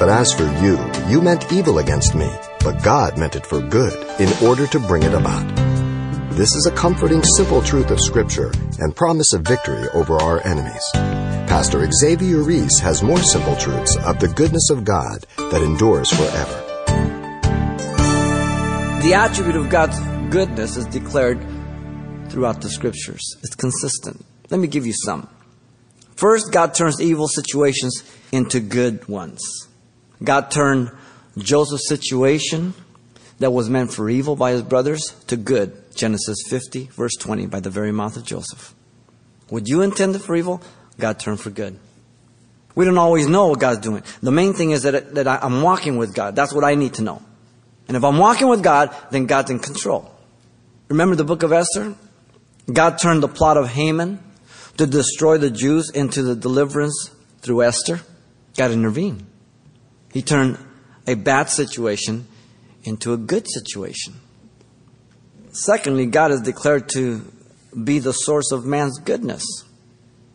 But as for you, you meant evil against me, but God meant it for good, in order to bring it about. This is a comforting, simple truth of Scripture and promise of victory over our enemies. Pastor Xavier Reese has more simple truths of the goodness of God that endures forever. The attribute of God's goodness is declared throughout the Scriptures. It's consistent. Let me give you some. First, God turns evil situations into good ones. God turned Joseph's situation that was meant for evil by his brothers to good. Genesis 50, verse 20, by the very mouth of Joseph. What you intended for evil, God turned for good. We don't always know what God's doing. The main thing is that, that I'm walking with God. That's what I need to know. And if I'm walking with God, then God's in control. Remember the book of Esther? God turned the plot of Haman to destroy the Jews into the deliverance through Esther. God intervened. He turned a bad situation into a good situation. Secondly, God is declared to be the source of man's goodness.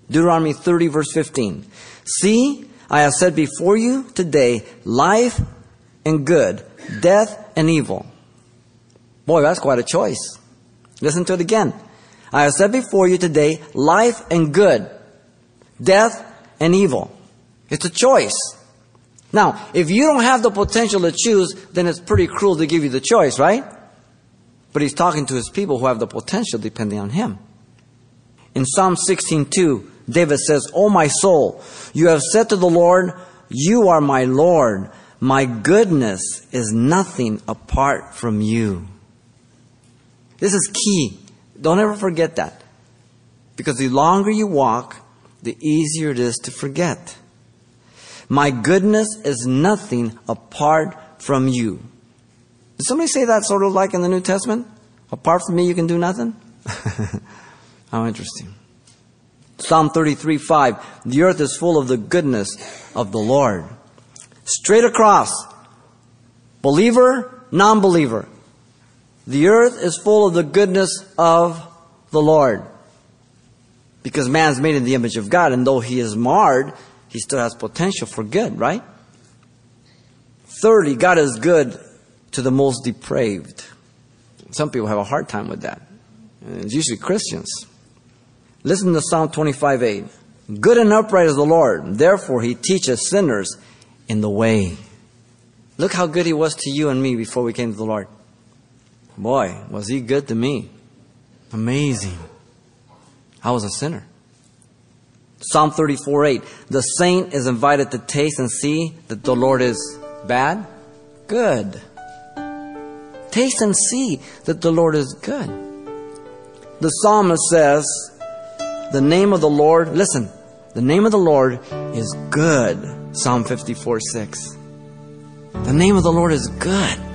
Deuteronomy 30, verse 15. See, I have said before you today life and good, death and evil. Boy, that's quite a choice. Listen to it again. I have said before you today life and good, death and evil. It's a choice. Now, if you don't have the potential to choose, then it's pretty cruel to give you the choice, right? But he's talking to his people who have the potential depending on him. In Psalm 16:2, David says, "O my soul, you have said to the Lord, you are my Lord. My goodness is nothing apart from you." This is key. Don't ever forget that. Because the longer you walk, the easier it is to forget. My goodness is nothing apart from you. Did somebody say that sort of like in the New Testament? Apart from me, you can do nothing? How interesting. Psalm 33 5. The earth is full of the goodness of the Lord. Straight across. Believer, non believer. The earth is full of the goodness of the Lord. Because man's made in the image of God, and though he is marred, he still has potential for good, right? Thirdly, God is good to the most depraved. Some people have a hard time with that. It's usually Christians. Listen to Psalm 25 8. Good and upright is the Lord, therefore he teaches sinners in the way. Look how good he was to you and me before we came to the Lord. Boy, was he good to me. Amazing. I was a sinner. Psalm 34 8. The saint is invited to taste and see that the Lord is bad, good. Taste and see that the Lord is good. The psalmist says, The name of the Lord, listen, the name of the Lord is good. Psalm 54 6. The name of the Lord is good.